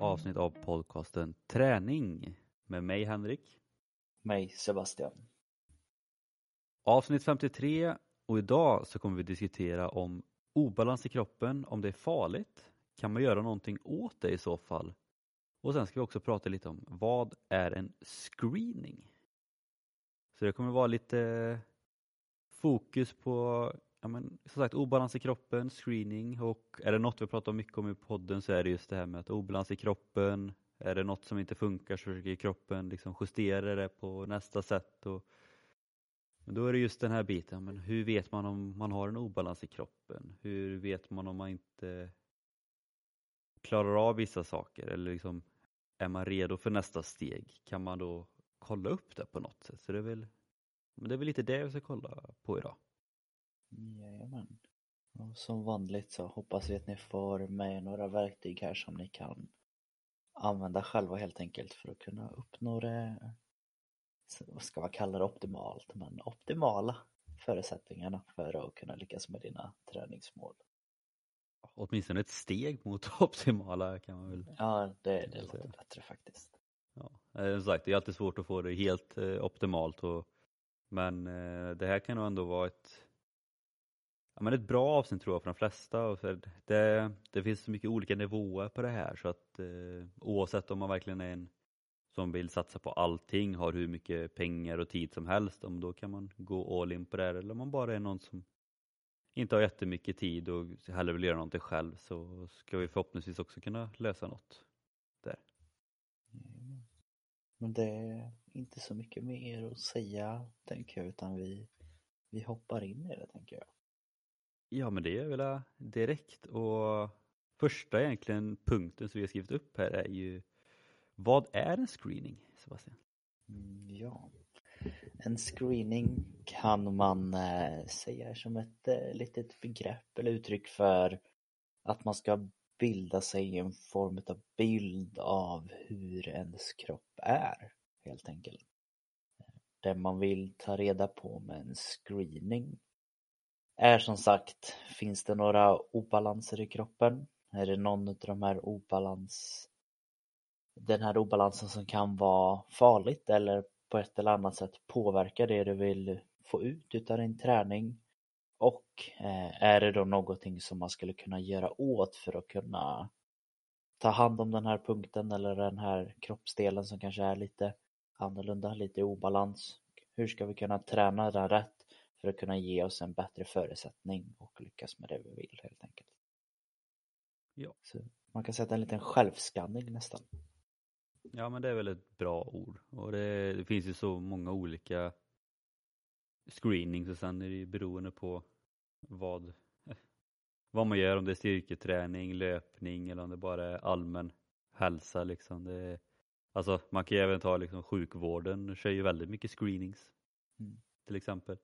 avsnitt av podcasten Träning med mig Henrik. Mig Sebastian. Avsnitt 53 och idag så kommer vi diskutera om obalans i kroppen, om det är farligt, kan man göra någonting åt det i så fall? Och sen ska vi också prata lite om vad är en screening? Så det kommer vara lite fokus på ja, men, som sagt, obalans i kroppen, screening och är det något vi pratar mycket om i podden så är det just det här med att obalans i kroppen, är det något som inte funkar så försöker kroppen liksom justera det på nästa sätt. Och, men då är det just den här biten, men hur vet man om man har en obalans i kroppen? Hur vet man om man inte klarar av vissa saker eller liksom är man redo för nästa steg? Kan man då kolla upp det på något sätt? Så det är väl, men det är väl lite det vi ska kolla på idag. Jajamän. Och som vanligt så hoppas vi att ni får med några verktyg här som ni kan använda själva helt enkelt för att kunna uppnå det, vad ska man kalla det optimalt, men optimala förutsättningarna för att kunna lyckas med dina träningsmål. Åtminstone ett steg mot optimala kan man väl Ja, det, det låter bättre faktiskt. Ja, eh, som sagt, det är alltid svårt att få det helt eh, optimalt och, men eh, det här kan nog ändå vara ett ja, men ett bra avsnitt tror jag för de flesta. För det, det finns så mycket olika nivåer på det här så att eh, oavsett om man verkligen är en som vill satsa på allting, har hur mycket pengar och tid som helst, om då kan man gå all in på det här. Eller om man bara är någon som inte har jättemycket tid och hellre vill göra någonting själv så ska vi förhoppningsvis också kunna lösa något där. Men det är inte så mycket mer att säga tänker jag utan vi, vi hoppar in i det tänker jag. Ja men det är väl äh, direkt och första egentligen punkten som vi har skrivit upp här är ju vad är en screening Sebastian? Mm, ja, en screening kan man äh, säga som ett äh, litet begrepp eller uttryck för att man ska bilda sig en form av bild av hur ens kropp är helt enkelt. Äh, det man vill ta reda på med en screening är som sagt, finns det några obalanser i kroppen? Är det någon av de här obalans den här obalansen som kan vara farligt eller på ett eller annat sätt påverka det du vill få ut utav din träning? Och eh, är det då någonting som man skulle kunna göra åt för att kunna ta hand om den här punkten eller den här kroppsdelen som kanske är lite annorlunda, lite i obalans? Hur ska vi kunna träna den rätt för att kunna ge oss en bättre förutsättning och lyckas med det vi vill helt enkelt. Ja. Så man kan sätta en liten självskanning nästan. Ja men det är väl ett bra ord och det, det finns ju så många olika screenings och sen är det ju beroende på vad, vad man gör, om det är styrketräning, löpning eller om det bara är allmän hälsa liksom. Det, alltså man kan ju även ta liksom sjukvården, kör ju väldigt mycket screenings mm. till exempel.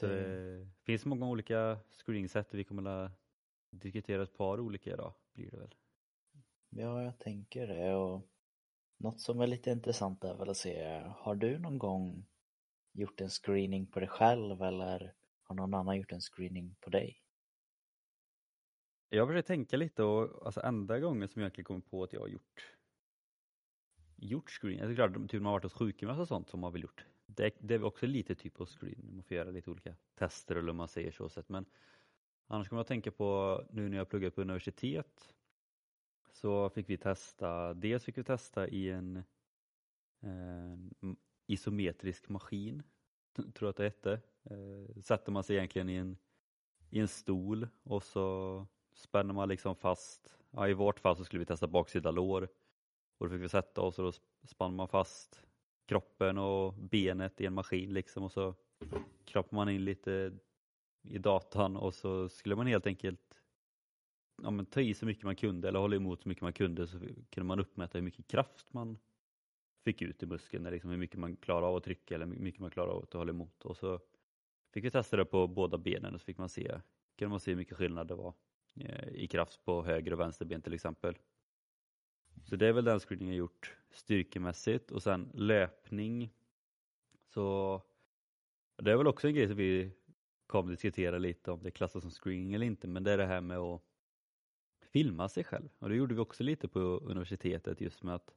Så det finns många olika screeningsätt vi kommer att diskutera ett par olika idag blir det väl. Ja, jag tänker det och något som är lite intressant är väl att se, har du någon gång gjort en screening på dig själv eller har någon annan gjort en screening på dig? Jag försöker tänka lite och alltså enda gången som jag egentligen kommer på att jag har gjort gjort screening, alltså klart typ man har varit hos sjukgymnast och sånt som man väl gjort det, det är också lite typ av screening, man får göra lite olika tester eller om man säger så Sätt. Men annars kommer jag tänka på nu när jag pluggar på universitet så fick vi testa, dels fick vi testa i en en isometrisk maskin, tror jag att det hette. Eh, sätter man sig egentligen i en, i en stol och så spänner man liksom fast, ja, i vårt fall så skulle vi testa baksida lår och då fick vi sätta oss och då spann man fast kroppen och benet i en maskin liksom och så kroppar man in lite i datan och så skulle man helt enkelt ja, men ta i så mycket man kunde eller hålla emot så mycket man kunde så kunde man uppmäta hur mycket kraft man fick ut i muskeln, liksom hur mycket man klarar av att trycka eller hur mycket man klarar av att hålla emot. Och så fick vi testa det på båda benen och så fick man se, kunde man se hur mycket skillnad det var eh, i kraft på höger och vänster ben till exempel. Så det är väl den screeningen jag gjort styrkemässigt och sen löpning. Så det är väl också en grej som vi kommer diskutera lite om det klassas som screening eller inte men det är det här med att filma sig själv. Och det gjorde vi också lite på universitetet just med att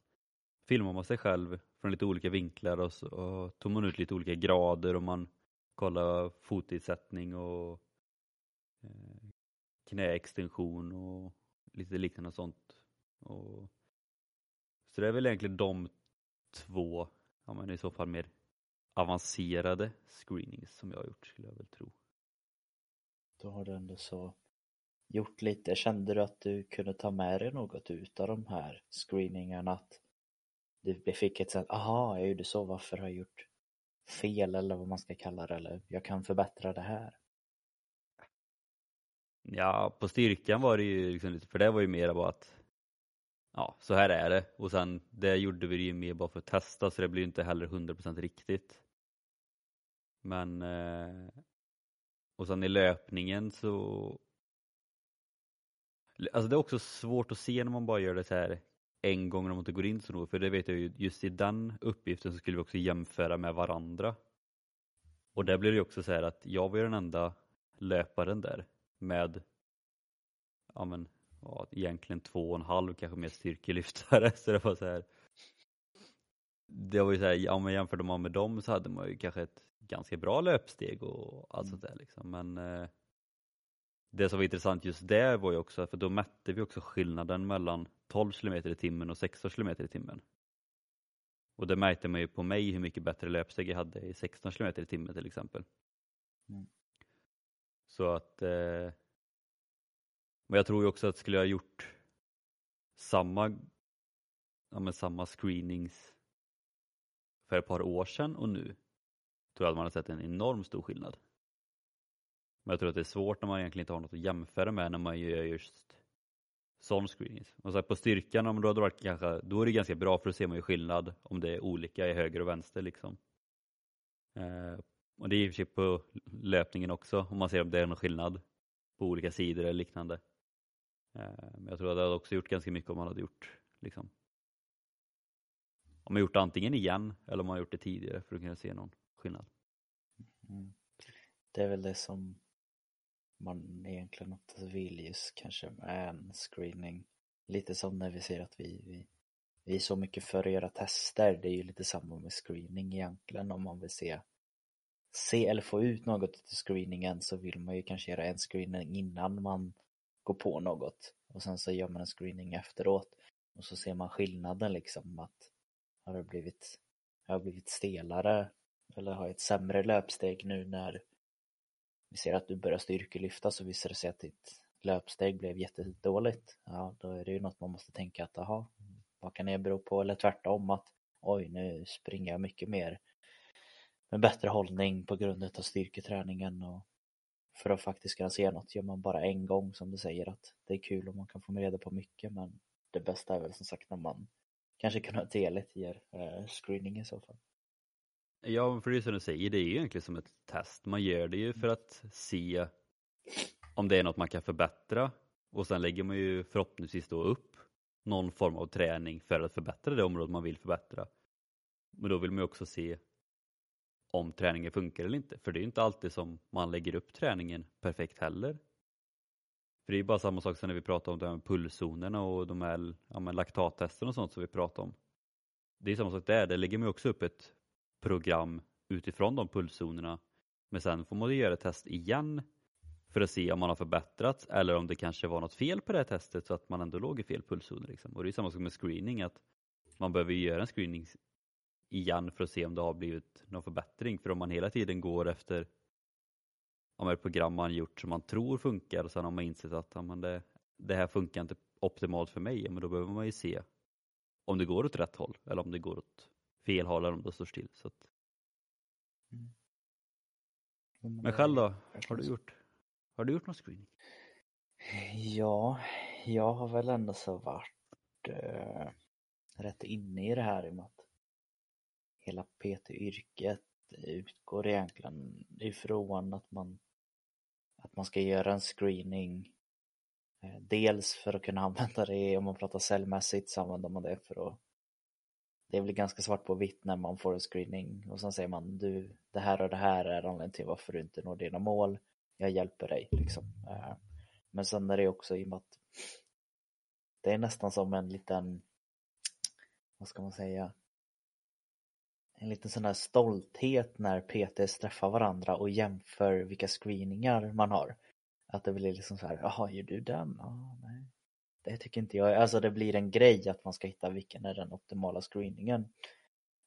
filmar man sig själv från lite olika vinklar och så och tog man ut lite olika grader och man kollade fotisättning och eh, knäextension och lite liknande sånt. Och, så det är väl egentligen de två, ja men i så fall mer avancerade screenings som jag har gjort skulle jag väl tro. Då har du ändå så gjort lite. Kände du att du kunde ta med dig något ut av de här screeningarna? Att du fick ett sånt, aha, jag gjorde så, varför har jag gjort fel eller vad man ska kalla det, eller jag kan förbättra det här? Ja, på styrkan var det ju liksom för det var ju mer bara att ja, så här är det. Och sen det gjorde vi ju mer bara för att testa så det blir ju inte heller 100% riktigt. Men eh, och sen i löpningen så Alltså det är också svårt att se när man bara gör det så här en gång när man inte går in så nog, för det vet jag ju, just i den uppgiften så skulle vi också jämföra med varandra. Och där blir det ju också så här att jag var ju den enda löparen där med ja men ja, egentligen två och en halv kanske mer styrkelyftare så det var så här det var ju så här, ja men jämförde man med dem så hade man ju kanske ett ganska bra löpsteg och allt sånt där liksom men eh, det som var intressant just där var ju också, för då mätte vi också skillnaden mellan 12 km i timmen och 16 km i timmen. Och det märkte man ju på mig hur mycket bättre löpsteg jag hade i 16 km i timmen till exempel. Mm. Så att eh, men jag tror ju också att skulle jag gjort samma, ja, men samma screenings för ett par år sedan och nu tror jag att man har sett en enorm stor skillnad. Men jag tror att det är svårt när man egentligen inte har något att jämföra med när man gör just sån screenings. Och så på styrkan, om då, hade varit kanske, då är det ganska bra för då ser man ju skillnad om det är olika i höger och vänster liksom. Eh, och det är i och för sig på löpningen också om man ser om det är någon skillnad på olika sidor eller liknande. Eh, men jag tror att det hade också gjort ganska mycket om man hade gjort liksom om man gjort det antingen igen eller om man gjort det tidigare för att kunna se någon skillnad. Mm. Det är väl det som man egentligen inte vill just kanske med en screening. Lite som när vi ser att vi, vi, vi är så mycket för att göra tester. Det är ju lite samma med screening egentligen om man vill se se eller få ut något till screeningen så vill man ju kanske göra en screening innan man går på något och sen så gör man en screening efteråt och så ser man skillnaden liksom att har det blivit har jag blivit stelare eller har jag ett sämre löpsteg nu när vi ser att du börjar styrkelyfta så visar det sig att ditt löpsteg blev jättedåligt. Ja, då är det ju något man måste tänka att aha, vad kan det bero på? Eller tvärtom att oj, nu springer jag mycket mer med bättre hållning på grund av styrketräningen och för att faktiskt kunna se något gör man bara en gång som du säger att det är kul om man kan få reda på mycket men det bästa är väl som sagt när man kanske kan kontinuerligt ger eh, screening i så fall. Ja, för det är som du säger, det är ju egentligen som ett test. Man gör det ju för att se om det är något man kan förbättra och sen lägger man ju förhoppningsvis då upp någon form av träning för att förbättra det område man vill förbättra. Men då vill man ju också se om träningen funkar eller inte, för det är ju inte alltid som man lägger upp träningen perfekt heller. För det är ju bara samma sak som när vi pratar om de här pulszonerna och de här ja, laktattesterna och sånt som vi pratar om. Det är samma sak där, där lägger man också upp ett program utifrån de pulszonerna. Men sen får man göra ett test igen för att se om man har förbättrats eller om det kanske var något fel på det här testet så att man ändå låg i fel pulszoner. Liksom. Och det är samma sak med screening, att man behöver göra en screening igen för att se om det har blivit någon förbättring. För om man hela tiden går efter om ett program man gjort som man tror funkar och sen har man insett att men det, det här funkar inte optimalt för mig, men då behöver man ju se om det går åt rätt håll eller om det går åt fel håll eller om det står still. Så att... mm. Men själv då? Har du gjort, har du gjort någon screening? Ja, jag har väl ändå så varit äh, rätt inne i det här i och med att hela PT-yrket utgår egentligen ifrån att man att man ska göra en screening eh, Dels för att kunna använda det om man pratar cellmässigt så använder man det för att det är väl ganska svart på vitt när man får en screening och sen säger man du, det här och det här är anledningen till varför du inte når dina mål. Jag hjälper dig liksom. Eh, men sen är det också i och med att det är nästan som en liten, vad ska man säga, en liten sån här stolthet när PTs träffar varandra och jämför vilka screeningar man har. Att det blir liksom så här, jaha, gör du den? Oh, nej. Det tycker inte jag. Alltså det blir en grej att man ska hitta vilken är den optimala screeningen.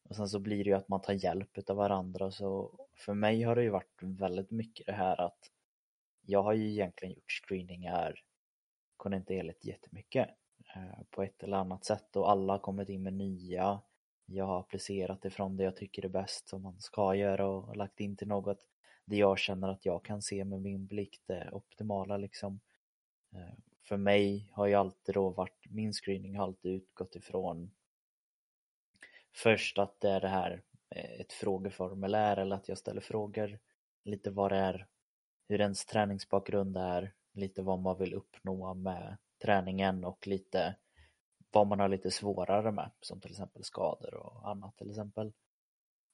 Och sen så blir det ju att man tar hjälp utav varandra så för mig har det ju varit väldigt mycket det här att jag har ju egentligen gjort screeningar kontinuerligt jättemycket eh, på ett eller annat sätt och alla har kommit in med nya jag har applicerat ifrån det jag tycker är bäst som man ska göra och lagt in till något det jag känner att jag kan se med min blick det optimala liksom. Eh, för mig har ju alltid då varit, min screening har alltid utgått ifrån först att det är det här eh, ett frågeformulär eller att jag ställer frågor lite vad det är, hur ens träningsbakgrund är, lite vad man vill uppnå med träningen och lite vad man har lite svårare med som till exempel skador och annat till exempel.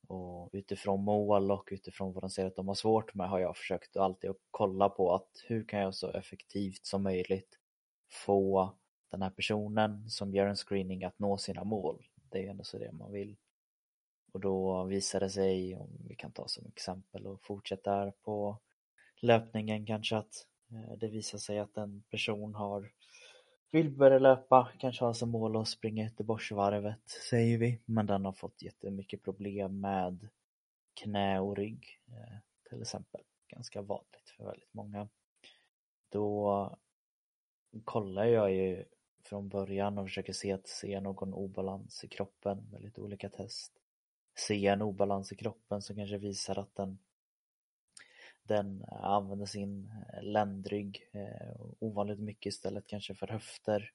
Och utifrån mål och utifrån vad de ser att de har svårt med har jag försökt alltid att kolla på att hur kan jag så effektivt som möjligt få den här personen som gör en screening att nå sina mål. Det är ju ändå så det man vill. Och då visar det sig, om vi kan ta som exempel och fortsätta på löpningen kanske att eh, det visar sig att en person har vill börja löpa, kanske har som mål att springa Göteborgsvarvet, säger vi. Men den har fått jättemycket problem med knä och rygg, eh, till exempel. Ganska vanligt för väldigt många. Då kollar jag ju från början och försöker se att se någon obalans i kroppen med lite olika test. Se en obalans i kroppen som kanske visar att den den eh, använder sin eh, ländrygg eh, ovanligt mycket istället kanske för höfter.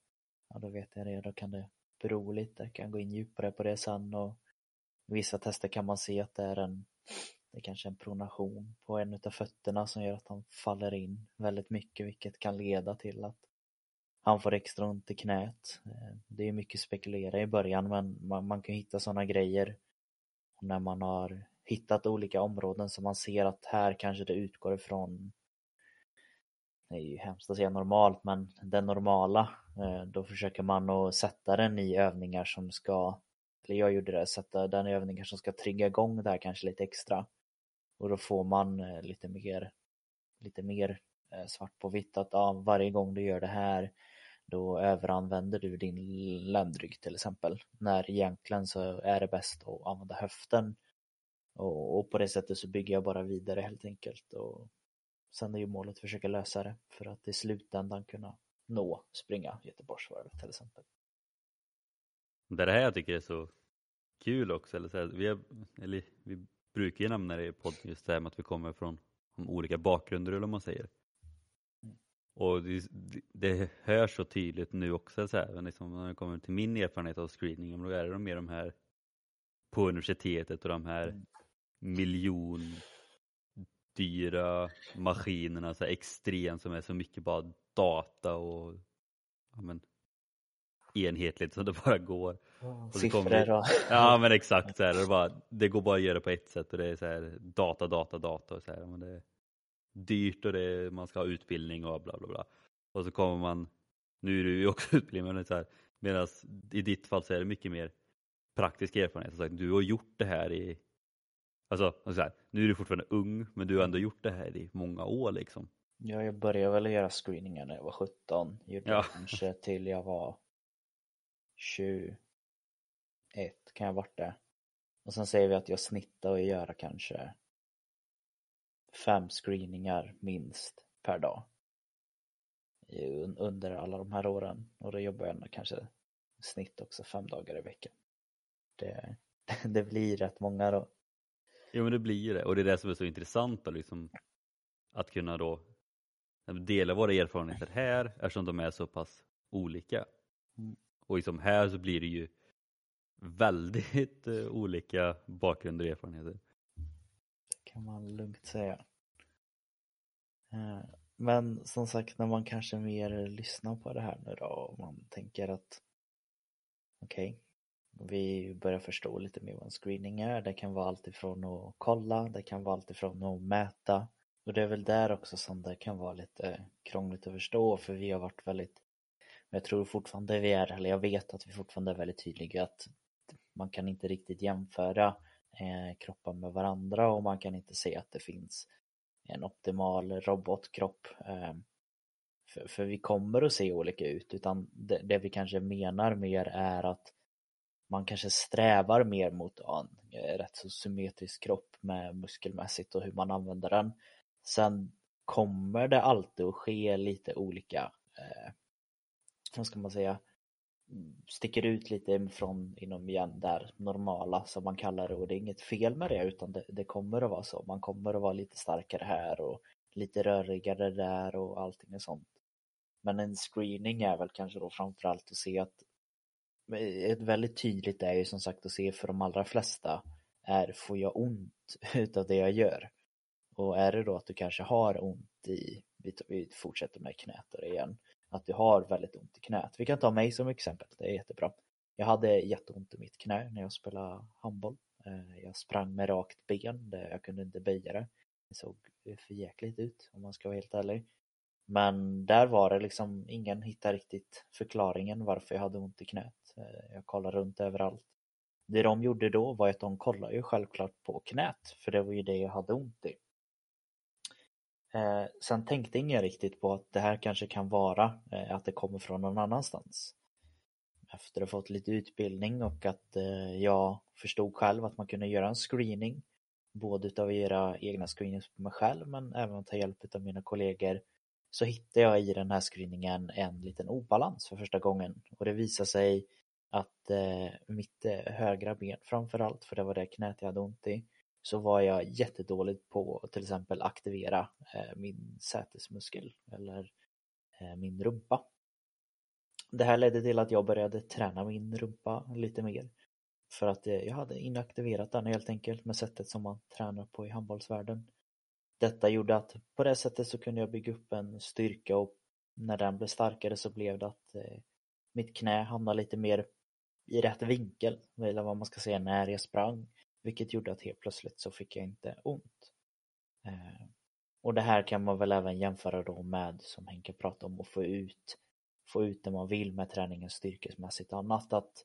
Ja, då vet jag det, då kan det bero lite, jag kan gå in djupare på det sen och vissa tester kan man se att det är en det är kanske en pronation på en utav fötterna som gör att han faller in väldigt mycket vilket kan leda till att han får extra ont i knät. Det är mycket spekulera i början men man, man kan hitta sådana grejer när man har hittat olika områden som man ser att här kanske det utgår ifrån. Det är ju hemskt att säga normalt men det normala eh, då försöker man att sätta den i övningar som ska eller jag gjorde det, sätta den i övningar som ska trigga igång det här kanske lite extra. Och då får man eh, lite mer lite mer eh, svart på vitt att ja, varje gång du gör det här då överanvänder du din ländrygg till exempel. När egentligen så är det bäst att använda höften och, och, på det sättet så bygger jag bara vidare helt enkelt. Och sen är ju målet att försöka lösa det för att i slutändan kunna nå springa Göteborgsvarvet till exempel. Det är det här jag tycker är så kul också. Eller så här, vi, har, eller, vi brukar ju nämna det i podden just det här med att vi kommer från olika bakgrunder eller vad man säger. Mm. Och det, det hörs så tydligt nu också så här, liksom, när det kommer till min erfarenhet av screening, då är det mer de här på universitetet och de här mm miljon dyra maskinerna, så extremt som är så mycket bara data och ja, men, enhetligt som det bara går. och Siffror och... Ja men exakt, så här, det, bara, det går bara att göra på ett sätt och det är så här, data, data, data. Och så här, men det är dyrt och det är, man ska ha utbildning och bla bla bla. Och så kommer man, nu är du ju också utbildning, men så här, medan i ditt fall så är det mycket mer praktisk erfarenhet. Du har gjort det här i Alltså, så här, nu är du fortfarande ung, men du har ändå gjort det här i många år liksom. Ja, jag började väl göra screeningar när jag var 17. Gjorde ja. kanske till jag var 21 kan jag ha varit det. Och sen säger vi att jag snittar och göra kanske fem screeningar minst per dag. Under alla de här åren. Och då jobbar jag kanske snitt också fem dagar i veckan. Det, det blir rätt många då. Jo men det blir ju det och det är det som är så intressant då, liksom, att kunna då dela våra erfarenheter här eftersom de är så pass olika. Mm. Och liksom här så blir det ju väldigt uh, olika bakgrunder och erfarenheter. Det kan man lugnt säga. Uh, men som sagt när man kanske mer lyssnar på det här nu då och man tänker att okej, okay, vi börjar förstå lite mer vad en screening är. Det kan vara allt ifrån att kolla, det kan vara allt ifrån att mäta. Och det är väl där också som det kan vara lite eh, krångligt att förstå för vi har varit väldigt Men jag tror fortfarande vi är, eller jag vet att vi fortfarande är väldigt tydliga att man kan inte riktigt jämföra eh, kroppar med varandra och man kan inte se att det finns en optimal robotkropp. Eh, för, för, vi kommer att se olika ut utan det, det, vi kanske menar mer är att man kanske strävar mer mot en eh, rätt så symmetrisk kropp med muskelmässigt och hur man använder den. Sen kommer det alltid att ske lite olika, eh, vad ska man säga, sticker ut lite från inom igen där normala som man kallar det och det är inget fel med det utan det, det, kommer att vara så. Man kommer att vara lite starkare här och lite rörigare där och allting är sånt. Men en screening är väl kanske då framförallt att se att ett väldigt tydligt är ju som sagt att se för de allra flesta är får jag ont utav det jag gör? Och är det då att du kanske har ont i, vi fortsätter med knät igen, att du har väldigt ont i knät. Vi kan ta mig som exempel, det är jättebra. Jag hade jätteont i mitt knä när jag spelade handboll. Eh, jag sprang med rakt ben, jag kunde inte böja det. Det såg för jäkligt ut om man ska vara helt ärlig. Men där var det liksom, ingen hittade riktigt förklaringen varför jag hade ont i knät. Eh, jag kollar runt överallt. Det de gjorde då var att de kollade ju självklart på knät, för det var ju det jag hade ont i. Eh, sen tänkte ingen riktigt på att det här kanske kan vara eh, att det kommer från någon annanstans. Efter att ha fått lite utbildning och att eh, jag förstod själv att man kunde göra en screening. Både utav att göra egna screenings på mig själv men även att ta hjälp av mina kollegor. Så hittade jag i den här screeningen en liten obalans för första gången. Och det visade sig att eh, mitt eh, högra ben framförallt, för det var det knät jag hade ont i, så var jag jättedålig på att till exempel aktivera eh, min sätesmuskel eller eh, min rumpa. Det här ledde till att jag började träna min rumpa lite mer. För att eh, jag hade inaktiverat den helt enkelt med sättet som man tränar på i handbollsvärlden. Detta gjorde att på det sättet så kunde jag bygga upp en styrka och när den blev starkare så blev det att mitt knä hamnade lite mer i rätt vinkel, eller vad man ska säga, när jag sprang. Vilket gjorde att helt plötsligt så fick jag inte ont. Eh, och det här kan man väl även jämföra då med, som Henke pratade om, att få ut, få ut det man vill med träningen styrkesmässigt och annat. Att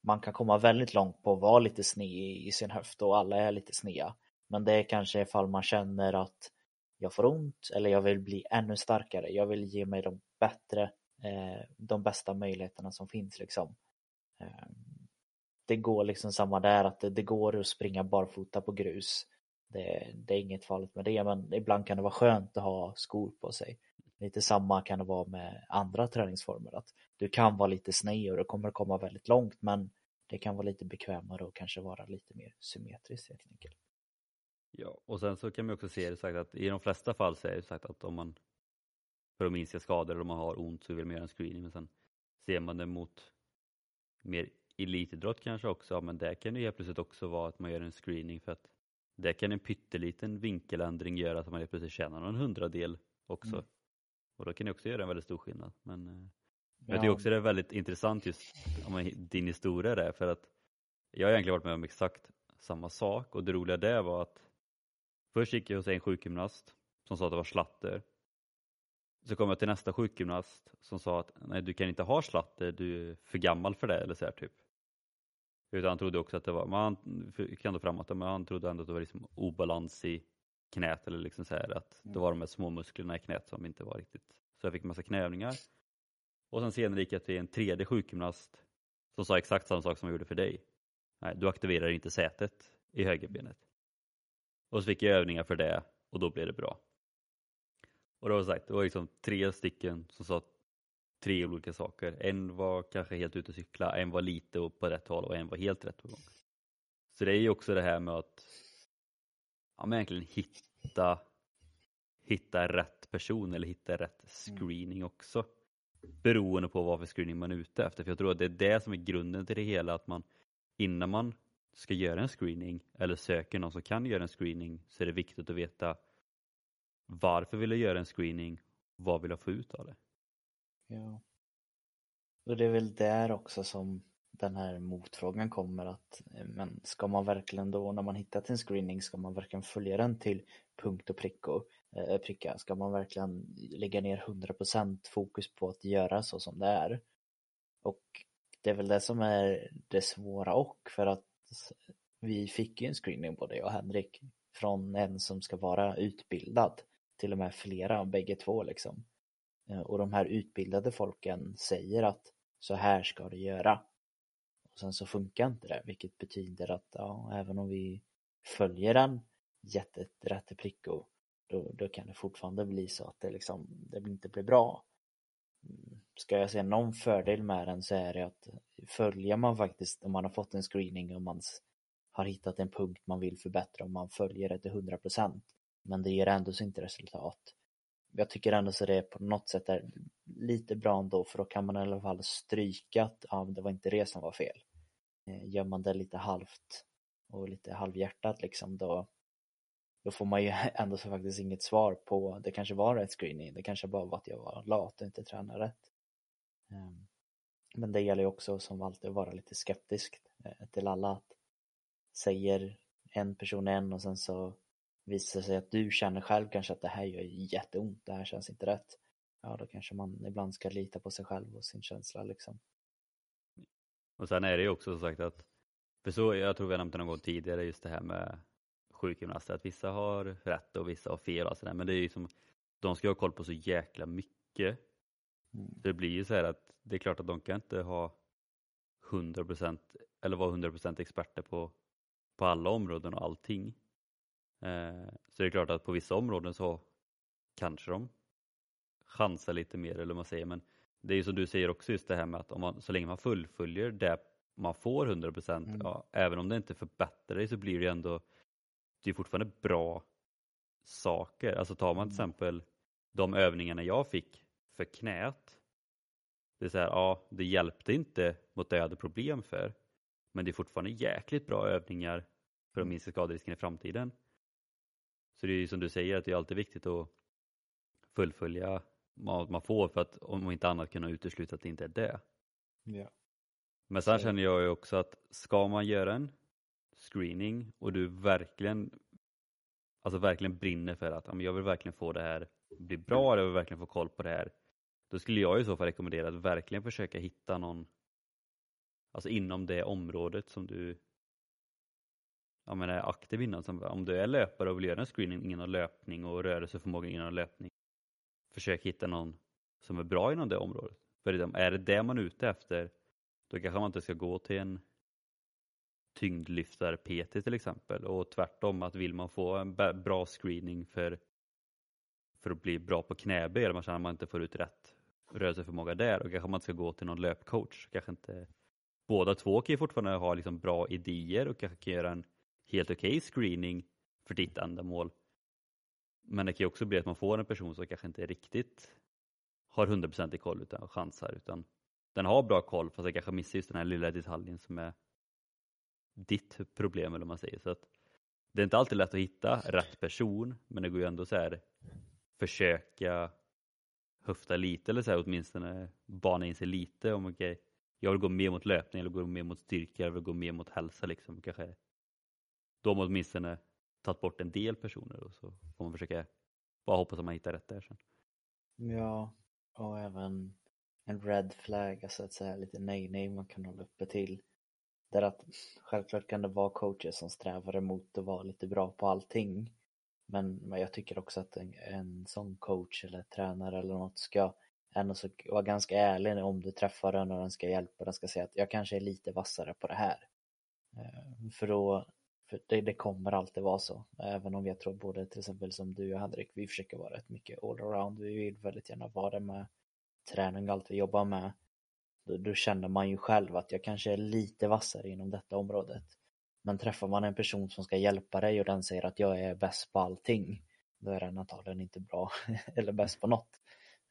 man kan komma väldigt långt på att vara lite sned i sin höft och alla är lite sneda. Men det är kanske ifall man känner att jag får ont eller jag vill bli ännu starkare. Jag vill ge mig de bättre, eh, de bästa möjligheterna som finns liksom. Ehm, det går liksom samma där att det, det går att springa barfota på grus. Det, det, är inget farligt med det men ibland kan det vara skönt att ha skor på sig. Lite samma kan det vara med andra träningsformer att du kan vara lite sned och du kommer komma väldigt långt men det kan vara lite bekvämare och kanske vara lite mer symmetriskt helt enkelt. Ja, och sen så kan man också se det sagt att i de flesta fall så är det sagt att om man för att minska skador eller om man har ont så vill man göra en screening men sen ser man det mot mer elitidrott kanske också, men där kan det helt plötsligt också vara att man gör en screening för att där kan en pytteliten vinkeländring göra att man helt plötsligt tjänar någon hundradel också. Mm. Och då kan det också göra en väldigt stor skillnad. Men ja. Eh, jag tycker också det är väldigt intressant just om din historia där för att jag har egentligen varit med om exakt samma sak och det roliga där var att först gick jag hos en sjukgymnast som sa att det var slatter så kom jag till nästa sjukgymnast som sa att nej du kan inte ha slatter, du är för gammal för det eller så här, typ. Utan han trodde också att det var, man fick ändå framåt, att han trodde ändå att det var liksom obalans i knät eller liksom så här att det var de här små musklerna i knät som inte var riktigt. Så jag fick massa knäövningar. Och sen senare gick jag till en tredje sjukgymnast som sa exakt samma sak som jag gjorde för dig. Nej, du aktiverar inte sätet i högerbenet. Och så fick jag övningar för det och då blev det bra. Och det var sagt, det var liksom tre stycken som sa tre olika saker. En var kanske helt ute och cykla, en var lite på rätt håll och en var helt rätt på gång. Så det är ju också det här med att ja, men egentligen hitta, hitta rätt person eller hitta rätt screening också. Beroende på vad för screening man är ute efter. För jag tror att det är det som är grunden till det hela, att man innan man ska göra en screening eller söker någon som kan göra en screening så är det viktigt att veta varför vill jag göra en screening? Vad vill jag få ut av det? Ja. Och det är väl där också som den här motfrågan kommer att eh, men ska man verkligen då när man hittat en screening ska man verkligen följa den till punkt och prick och eh, pricka? Ska man verkligen lägga ner 100% fokus på att göra så som det är? Och det är väl det som är det svåra och för att vi fick ju en screening både jag och Henrik från en som ska vara utbildad till och med flera, bägge två liksom. Eh, och de här utbildade folken säger att så här ska du göra. Och sen så funkar inte det, vilket betyder att ja, även om vi följer den jätterätt i pricko, då, då kan det fortfarande bli så att det liksom, det inte blir bra. Mm, ska jag säga någon fördel med den så är det att följer man faktiskt, om man har fått en screening och man har hittat en punkt man vill förbättra och man följer det till 100% men det ger ändå inte resultat. Jag tycker ändå så det på något sätt är lite bra ändå för då kan man i alla fall stryka att ja, det var inte det som var fel. Eh, gör man det lite halvt och lite halvhjärtat liksom då, då får man ju ändå så faktiskt inget svar på det kanske var rätt screening, det kanske bara var att jag var lat och inte tränade rätt. Ehm, men det gäller ju också som alltid att vara lite skeptisk eh, till alla att säger en person en och sen så visar sig att du känner själv kanske att det här gör jätteont, det här känns inte rätt. Ja, då kanske man ibland ska lita på sig själv och sin känsla liksom. Och sen är det ju också så sagt att, för så, jag tror vi har nämnt det någon gång tidigare, just det här med sjukgymnaster, att vissa har rätt och vissa har fel och sådär, men det är ju som, de ska ha koll på så jäkla mycket. Mm. Det blir ju så här att det är klart att de kan inte ha 100% eller vara 100% experter på, på alla områden och allting. Eh, så det är klart att på vissa områden så kanske de chansar lite mer eller vad man säger men det är ju som du säger också just det här med att om man, så länge man fullföljer det man får 100% mm. ja, även om det inte förbättrar dig så blir det ju ändå det är fortfarande bra saker. Alltså tar man till mm. exempel de övningarna jag fick för knät. Det är så här, ja det hjälpte inte mot det jag hade problem för men det är fortfarande jäkligt bra övningar för att mm. minska skaderisken i framtiden. Så det är ju som du säger att det är alltid viktigt att fullfölja vad man får för att om inte annat kunna utesluta att det inte är det. Ja. Men sen känner jag ju också att ska man göra en screening och du verkligen alltså verkligen brinner för att jag vill verkligen få det här bli bra, jag vill verkligen få koll på det här. Då skulle jag i så fall rekommendera att verkligen försöka hitta någon alltså inom det området som du ja, men är aktiv inom. Så om du är löpare och vill göra en screening inom löpning och rörelseförmåga inom löpning, försök hitta någon som är bra inom det området. För är det det man är ute efter, då kanske man inte ska gå till en tyngdlyftar-PT till exempel och tvärtom att vill man få en bra screening för, för att bli bra på knäböj eller man känner att man inte får ut rätt rörelseförmåga där och kanske man ska gå till någon löpcoach. Kanske inte, båda två kan ju fortfarande ha liksom bra idéer och kanske kan göra en helt okej okay screening för ditt ändamål. Men det kan ju också bli att man får en person som kanske inte riktigt har 100% i koll utan chansar utan den har bra koll fast den kanske missar just den här lilla detaljen som är ditt problem eller vad man säger. Så att det är inte alltid lätt att hitta rätt person men det går ju ändå så här försöka höfta lite eller så här, åtminstone bana in sig lite om okej, okay, jag vill gå mer mot löpning eller gå mer mot styrka, jag vill gå mer mot hälsa liksom. Kanske då har man åtminstone tagit bort en del personer och så får man försöka bara hoppas att man hittar rätt där sen. Ja, och även en red flag, alltså att säga lite nej-nej man kan hålla uppe till. Där att självklart kan det vara coacher som strävar emot att vara lite bra på allting. Men, men jag tycker också att en, en sån coach eller tränare eller något ska ändå så vara ganska ärlig om du träffar den och den ska hjälpa. Den ska säga att jag kanske är lite vassare på det här. Eh, för då för det, det, kommer alltid vara så. Även om jag tror både till exempel som du och Henrik, vi försöker vara rätt mycket allround. Vi vill väldigt gärna vara med träning och allt vi jobbar med. Då, då, känner man ju själv att jag kanske är lite vassare inom detta området. Men träffar man en person som ska hjälpa dig och den säger att jag är bäst på allting, då är den antagligen inte bra eller bäst på något.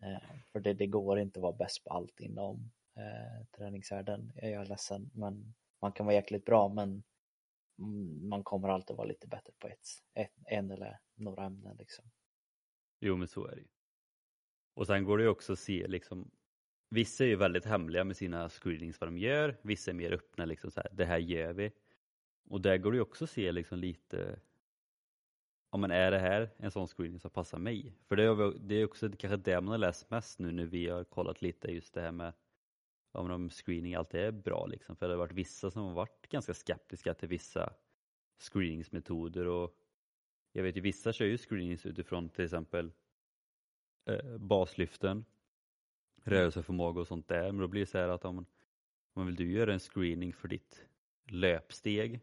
Eh, för det, det, går inte att vara bäst på allt inom eh, träningsvärlden. Jag är ledsen, men man kan vara jäkligt bra, men Mm, man kommer alltid vara lite bättre på ett, ett, en eller några ämnen liksom. Jo men så är det ju. Och sen går det ju också att se liksom Vissa är ju väldigt hemliga med sina screenings vad de gör, vissa är mer öppna liksom så här, det här gör vi. Och där går det ju också att se liksom lite ja men är det här en sån screening som passar mig? För det är, det är också kanske det man har läst mest nu när vi har kollat lite just det här med om screening alltid är bra liksom. För det har varit vissa som har varit ganska skeptiska till vissa screeningsmetoder och jag vet ju vissa kör ju screenings utifrån till exempel eh, baslyften, rörelseförmåga och sånt där. Men då blir det så här att om, om vill du göra en screening för ditt löpsteg,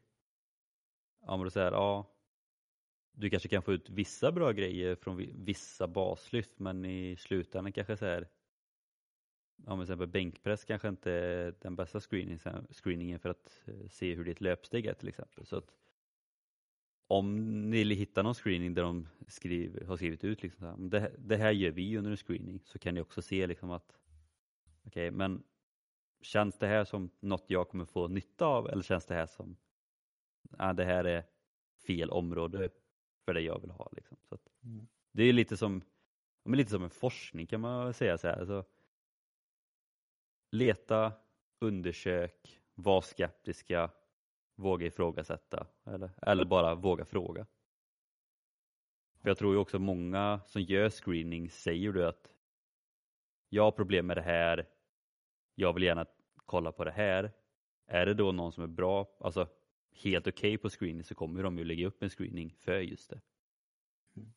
ja men då säger ja du kanske kan få ut vissa bra grejer från vissa baslyft men i slutändan kanske så här ja, men exempel bänkpress kanske inte är den bästa screeningen för att eh, se hur ditt löpsteg är till exempel. Så att om ni hittar någon screening där de skriver, har skrivit ut liksom här, det, det, här gör vi under en screening så kan ni också se liksom att okej, okay, men känns det här som något jag kommer få nytta av eller känns det här som ja, det här är fel område för det jag vill ha. Liksom. Så mm. Det är lite som, lite som en forskning kan man säga. Så här. Alltså, leta, undersök, var skeptiska, våga ifrågasätta eller, eller bara våga fråga. För Jag tror ju också många som gör screening säger du att jag har problem med det här, jag vill gärna kolla på det här. Är det då någon som är bra, alltså helt okej okay på screening så kommer de ju lägga upp en screening för just det. Mm.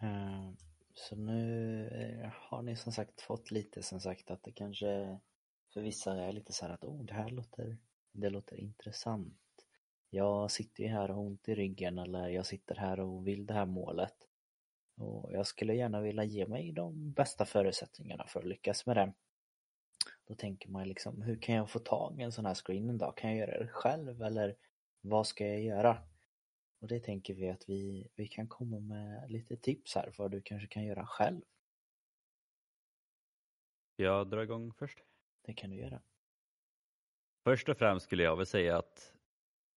Eh, så nu eh, har ni som sagt fått lite som sagt att det kanske för vissa är lite så här att oh, det här låter, det låter intressant. Jag sitter ju här och har ont i ryggen eller jag sitter här och vill det här målet. Och jag skulle gärna vilja ge mig de bästa förutsättningarna för att lyckas med det. Då tänker man liksom, hur kan jag få tag i en sån här screen en dag? Kan jag göra det själv eller vad ska jag göra? Och det tänker vi att vi, vi kan komma med lite tips här för vad du kanske kan göra själv. Jag drar igång först. Det kan du göra. Först och främst skulle jag väl säga att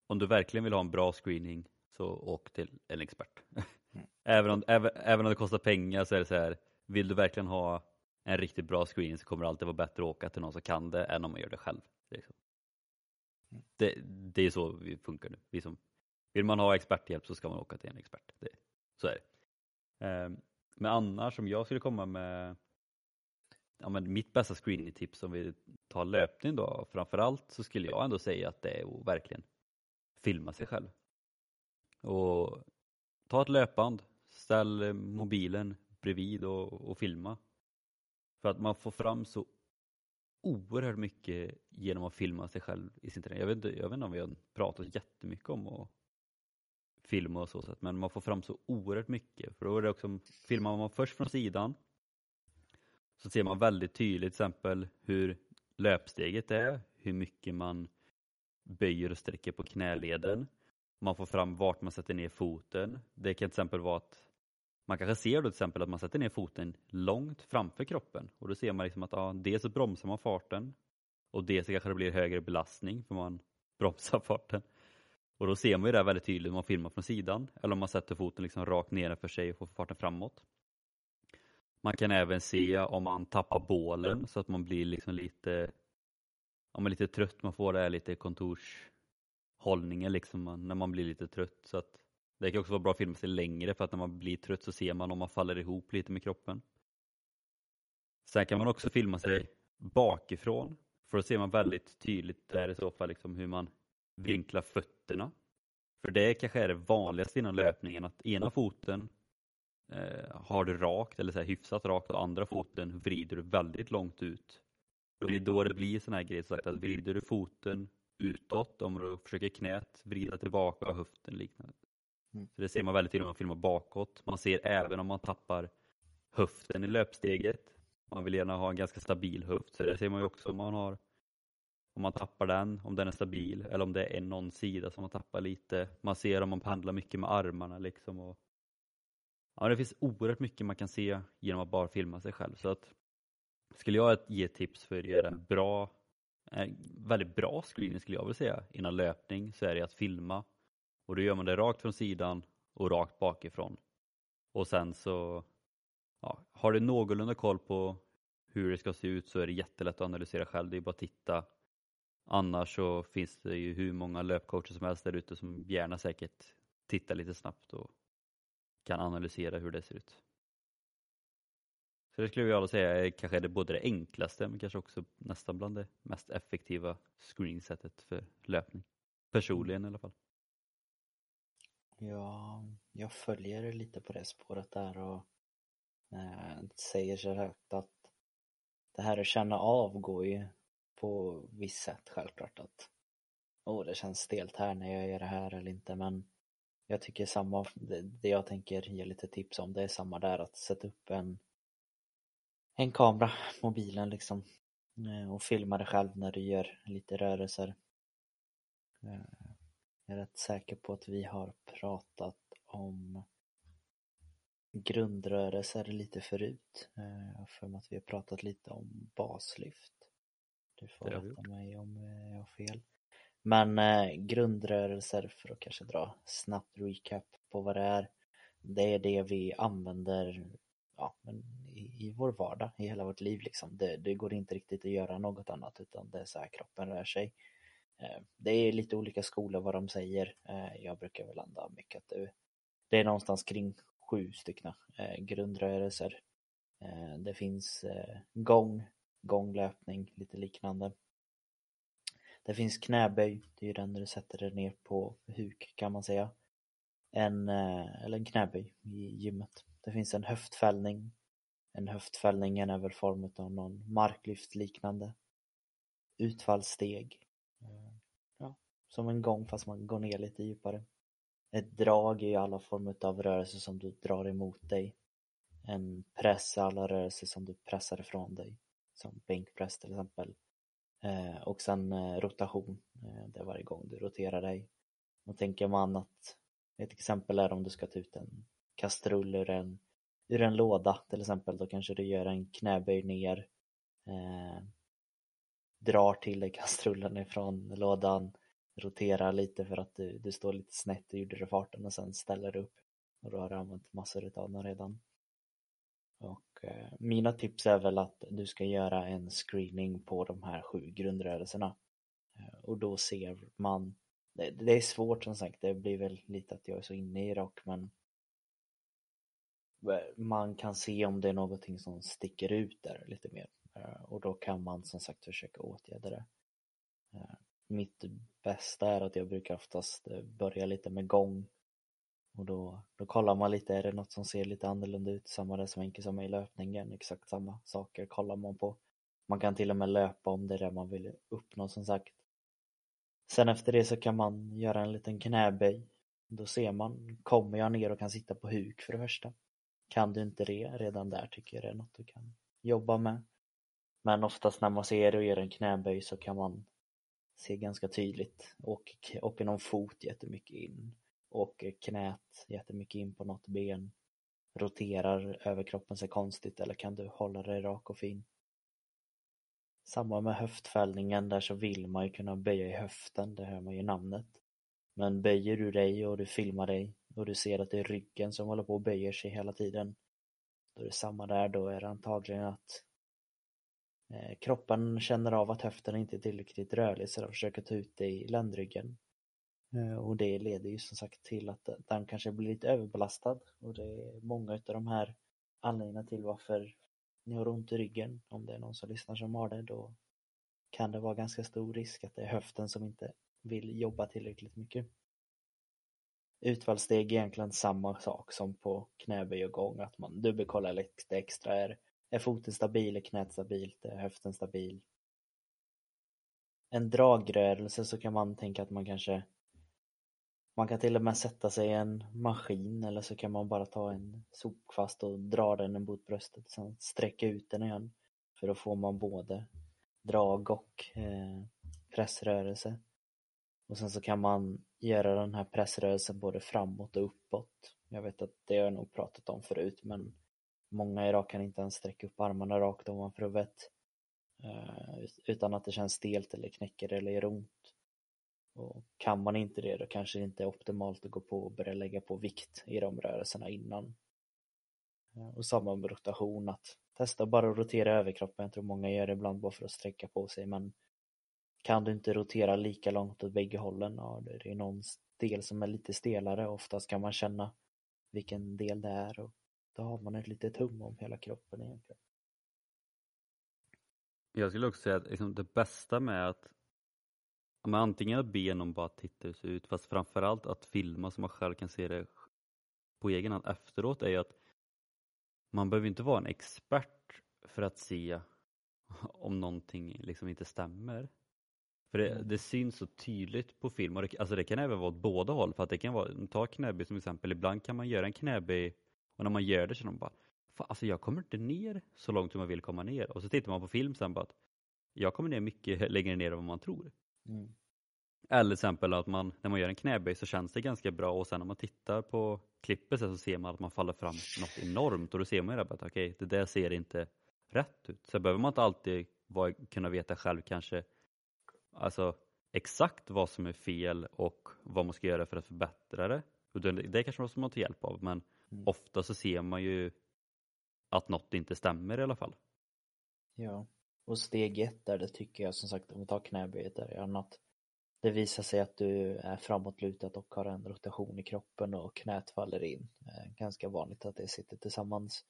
om du verkligen vill ha en bra screening så åk till en expert. Mm. även, om, även, även om det kostar pengar så är det så här, vill du verkligen ha en riktigt bra screening så kommer det alltid vara bättre att åka till någon som kan det än om man gör det själv. Liksom. Det, det är så vi funkar nu. Vi som, vill man ha experthjälp så ska man åka till en expert. Det, så är det. Ehm, men annars om jag skulle komma med ja, men mitt bästa screeningtips om vi tar löpning då framförallt så skulle jag ändå säga att det är att verkligen filma sig själv. Och ta ett löpband, ställ eh, mobilen bredvid och, och filma. För att man får fram så oerhört mycket genom att filma sig själv i sin träning. Jag vet, inte, jag vet inte om vi har pratat jättemycket om att filma och så sätt, men man får fram så oerhört mycket. För då är det också, filmar man först från sidan så ser man väldigt tydligt till exempel hur löpsteget är, hur mycket man böjer och sträcker på knäleden. Man får fram vart man sätter ner foten. Det kan till exempel vara att man kanske ser då till exempel att man sätter ner foten långt framför kroppen och då ser man liksom att ja, dels så bromsar man farten och dels så kanske det blir högre belastning för man bromsar farten. Och då ser man ju det väldigt tydligt om man filmar från sidan eller om man sätter foten liksom rakt nedanför sig och får farten framåt. Man kan även se om man tappar bålen så att man blir liksom lite, ja, man lite trött, man får det här lite kontorshållningen liksom när man blir lite trött. Så att det kan också vara bra att filma sig längre för att när man blir trött så ser man om man faller ihop lite med kroppen. Sen kan man också filma sig bakifrån för då ser man väldigt tydligt där i så fall liksom hur man vinklar fötterna. För det kanske är det vanligaste inom löpningen att ena foten eh, har du rakt eller så här hyfsat rakt och andra foten vrider du väldigt långt ut. Och det är då det blir sån här grej så att vrider du foten utåt om du försöker knät vrida tillbaka höften liknande. Mm. Så det ser man väldigt tydligt om man filmar bakåt. Man ser även om man tappar höften i löpsteget. Man vill gärna ha en ganska stabil höft så det ser man ju också om man har om man tappar den, om den är stabil eller om det är någon sida som man tappar lite. Man ser om man pendlar mycket med armarna liksom. Och, ja, det finns oerhört mycket man kan se genom att bara filma sig själv. Så att, skulle jag ge tips för att göra en bra, en väldigt bra screening skulle jag vilja säga innan löpning så är det att filma. Och då gör man det rakt från sidan och rakt bakifrån. Och sen så ja, har du någorlunda koll på hur det ska se ut så är det jättelätt att analysera själv. Det är bara att titta Annars så finns det ju hur många löpcoacher som helst där ute som gärna säkert tittar lite snabbt och kan analysera hur det ser ut. Så det skulle jag säga är kanske det både det enklaste men kanske också nästan bland det mest effektiva screensättet för löpning. Personligen i alla fall. Ja, jag följer lite på det spåret där och eh, säger så högt att det här att känna av går ju på visst sätt självklart att oh, det känns stelt här när jag gör det här eller inte men jag tycker samma, det, det jag tänker ge lite tips om det är samma där att sätta upp en en kamera, mobilen liksom eh, och filma dig själv när du gör lite rörelser. Eh, jag är rätt säker på att vi har pratat om grundrörelser lite förut. Eh, för att vi har pratat lite om baslyft. Du får rätta mig om jag har fel. Men eh, grundrörelser för att kanske dra snabbt recap på vad det är. Det är det vi använder ja, men i, i vår vardag, i hela vårt liv liksom. Det, det, går inte riktigt att göra något annat utan det är så här kroppen rör sig. Eh, det är lite olika skolor vad de säger. Eh, jag brukar väl landa mycket att det, det är någonstans kring sju stycken eh, grundrörelser. Det finns gång, gånglöpning, lite liknande. Det finns knäböj, det är ju den där du sätter dig ner på huk kan man säga. En, eh, eller en knäböj i gymmet. Det finns en höftfällning. En höftfällning är väl form av någon marklyft liknande. Utfallssteg. Eh, ja, som en gång fast man går ner lite djupare. Ett drag är ju alla former av rörelser som du drar emot dig. En press är alla rörelser som du pressar ifrån dig. Som bänkpress till exempel. Eh, och sen eh, rotation, eh, det är varje gång du roterar dig. Och tänker man att ett exempel är om du ska ta ut en kastrull ur en, ur en låda till exempel, då kanske du gör en knäböj ner, eh, drar till dig kastrullen ifrån lådan, roterar lite för att du, du står lite snett och gjorde det farten och sen ställer du upp och då har du använt massor av den redan. Och Eh, mina tips är väl att du ska göra en screening på de här sju grundrörelserna. Eh, och då ser man det, är svårt som sagt, det blir väl lite att jag är så inne i rock men eh, man kan se om det är någonting som sticker ut där lite mer. Och då kan man som sagt försöka åtgärda det. Mitt bästa är att jag brukar oftast börja lite med gång och då, då kollar man lite, är det något som ser lite annorlunda ut? Samma det som enkelt som i löpningen, exakt samma saker kollar man på. Man kan till och med löpa om det är det man vill uppnå som sagt. Sen efter det så kan man göra en liten knäböj. Då ser man, kommer jag ner och kan sitta på huk för det första? Kan du inte det redan där tycker jag det är något du kan jobba med. Men oftast när man ser och gör en knäböj så kan man se ganska tydligt. Och åker någon fot jättemycket in och knät jättemycket in på något ben. Roterar överkroppen sig konstigt eller kan du hålla dig rak och fin. Samma med höftfällningen, där så vill man ju kunna böja i höften, det hör man ju namnet. Men böjer du dig och du filmar dig och du ser att det är ryggen som håller på och böjer sig hela tiden. Då är det samma där, då är det antagligen att eh, kroppen känner av att höften inte är tillräckligt rörlig så den försöker ta ut det i ländryggen. Eh, och det leder ju som sagt till att den kanske blir lite överbelastad och det är många av de här anledningarna till varför ni har ont i ryggen. Om det är någon som lyssnar som har det då kan det vara ganska stor risk att det är höften som inte vill jobba tillräckligt mycket. Utfallssteg är egentligen samma sak som på knäböj och gång, att man dubbelkollar lite extra. Är, är foten stabil, är knät stabilt, är höften stabil? En dragrörelse så kan man tänka att man kanske man kan till och med sätta sig i en maskin eller så kan man bara ta en sopkvast och dra den mot bröstet sen sträcka ut den igen. För då får man både drag och eh, pressrörelse. Och sen så kan man göra den här pressrörelsen både framåt och uppåt. Jag vet att det har jag nog pratat om förut men många idag kan inte ens sträcka upp armarna rakt ovanför huvudet eh, utan att det känns stelt eller knäcker eller gör ont. Och kan man inte det då kanske det inte är optimalt att gå på och börja lägga på vikt i de rörelserna innan. Eh, och samma med rotation, att testa bara att rotera överkroppen. Jag tror många gör det ibland bara för att sträcka på sig men kan du inte rotera lika långt åt bägge hållen, ja, det är någon del som är lite stelare. Oftast kan man känna vilken del det är och då har man ett litet hum om hela kroppen egentligen. Jag skulle också säga att liksom det bästa med att men antingen att be någon bara titta hur det ser ut, fast framförallt att filma så man själv kan se det på egen hand efteråt är ju att man behöver inte vara en expert för att se om någonting liksom inte stämmer. För det, Mm. det syns så tydligt på film och det, alltså det kan även vara åt båda håll. För att det kan vara, ta knäböj som exempel, ibland kan man göra en knäböj och när man gör det så man bara Fan, alltså jag kommer inte ner så långt som jag vill komma ner. Och så tittar man på film sen bara att jag kommer ner mycket längre ner än vad man tror. Mm. Eller till exempel att man, när man gör en knäböj så känns det ganska bra och sen när man tittar på klippet sen så ser man att man faller fram något enormt och då ser man ju det att okej, det där ser inte rätt ut. Så behöver man inte alltid vara, kunna veta själv kanske alltså exakt vad som är fel och vad man ska göra för att förbättra det. Det, det kanske måste man ta hjälp av men Mm. ofta så ser man ju att något inte stämmer i alla fall. Ja, och steg ett där det tycker jag som sagt om vi tar knäböjet där att det visar sig att du är framåtlutad och har en rotation i kroppen och knät faller in. Eh, ganska vanligt att det sitter tillsammans.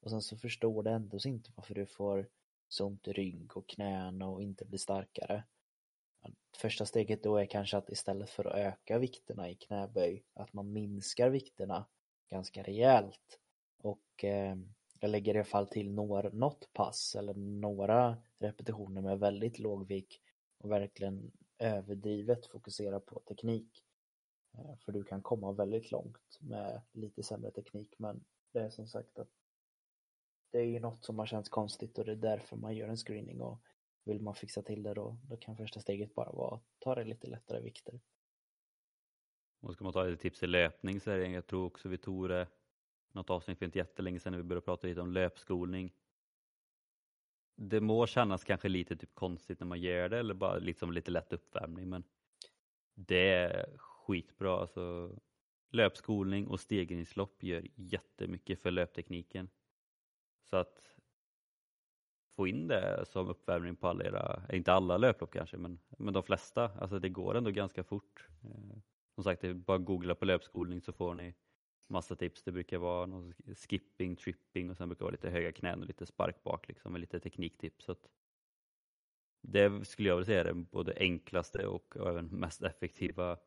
Och sen så förstår du ändå inte varför du får så ont i rygg och knän och inte blir starkare. Första steget då är kanske att istället för att öka vikterna i knäböj, att man minskar vikterna ganska rejält. Och eh, jag lägger i alla fall till några, något pass eller några repetitioner med väldigt låg vikt och verkligen överdrivet fokusera på teknik. Eh, för du kan komma väldigt långt med lite sämre teknik men det är som sagt att det är ju något som har känts konstigt och det är därför man gör en screening och vill man fixa till det då, då kan första steget bara vara att ta det lite lättare vikter. Och ska man ta lite tips i löpning så är det, jag tror också vi tog det något avsnitt för inte jättelänge sedan när vi började prata lite om löpskolning. Det må kännas kanske lite typ konstigt när man gör det eller bara liksom lite lätt uppvärmning men det är skitbra. Alltså, löpskolning och stegringslopp gör jättemycket för löptekniken. Så att få in det som uppvärmning på alla era, inte alla löplopp kanske, men, men de flesta. Alltså det går ändå ganska fort. Eh, som sagt, det är bara att googla på löpskolning så får ni massa tips. Det brukar vara någon skipping, tripping och sen brukar det vara lite höga knän och lite spark bak liksom med lite tekniktips. Så att det skulle jag vilja säga är den både enklaste och även mest effektiva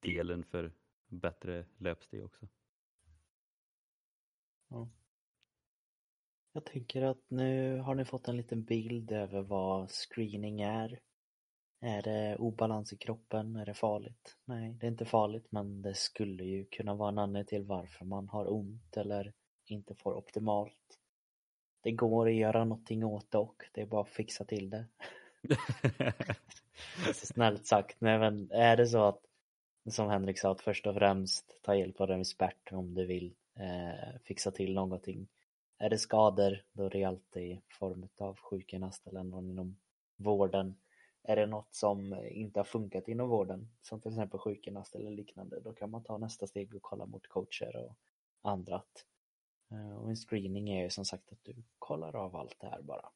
delen för bättre löpsteg också. Jag tänker att nu har ni fått en liten bild över vad screening är. Är det obalans i kroppen? Är det farligt? Nej, det är inte farligt men det skulle ju kunna vara en anledning till varför man har ont eller inte får optimalt. Det går att göra någonting åt det och det är bara att fixa till det. Så snällt sagt, nej men är det så att som Henrik sa, att först och främst ta hjälp av en expert om du vill eh, fixa till någonting. Är det skador, då är det alltid i form av sjukgymnast eller någon inom vården. Är det något som inte har funkat inom vården, som till exempel sjukgymnast eller liknande, då kan man ta nästa steg och kolla mot coacher och andra. Eh, och en screening är ju som sagt att du kollar av allt det här bara.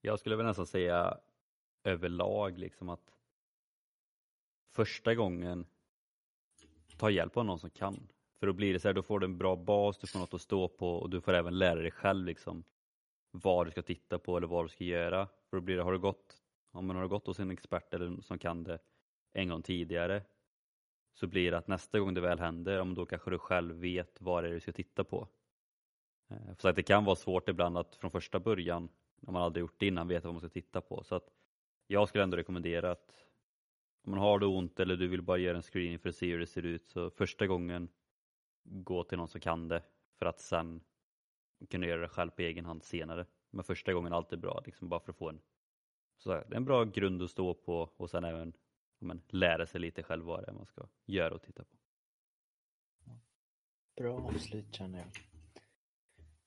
Jag skulle väl nästan säga överlag liksom att första gången ta hjälp av någon som kan. För då blir det så här, då får du en bra bas, du får något att stå på och du får även lära dig själv liksom vad du ska titta på eller vad du ska göra. För då blir det, har du gått, om man har gått hos en expert eller någon som kan det en gång tidigare så blir det att nästa gång det väl händer, om då kanske du själv vet vad det är du ska titta på. Eh, för att det kan vara svårt ibland att från första början, när man aldrig gjort det innan, veta vad man ska titta på. Så att jag skulle ändå rekommendera att om man har det ont eller du vill bara göra en screening för att se hur det ser ut, så första gången gå till någon som kan det för att sen kunna göra det själv på egen hand senare. Men första gången är alltid bra, liksom bara för att få en, så här, en bra grund att stå på och sen även men, lära sig lite själv vad det är man ska göra och titta på. Bra avslut känner jag.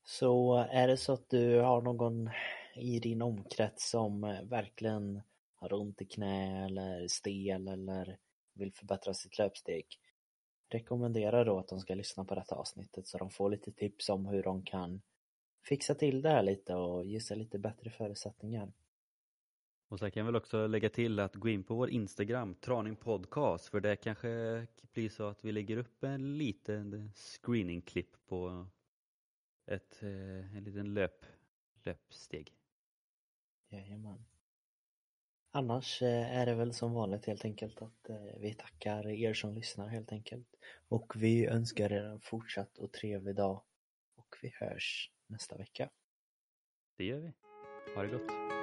Så är det så att du har någon i din omkrets som eh, verkligen har ont i knä eller stel eller vill förbättra sitt löpsteg. Rekommendera då att de ska lyssna på detta avsnittet så de får lite tips om hur de kan fixa till det här lite och ge sig lite bättre förutsättningar. Och så kan jag väl också lägga till att gå in på vår Instagram, Traning Podcast, för det kanske blir så att vi lägger upp en liten screeningklipp på ett, eh, en liten löp, löpsteg. Jajamän. Annars eh, är det väl som vanligt helt enkelt att eh, vi tackar er som lyssnar helt enkelt. Och vi önskar er en fortsatt och trevlig dag. Och vi hörs nästa vecka. Det gör vi. Ha det gott.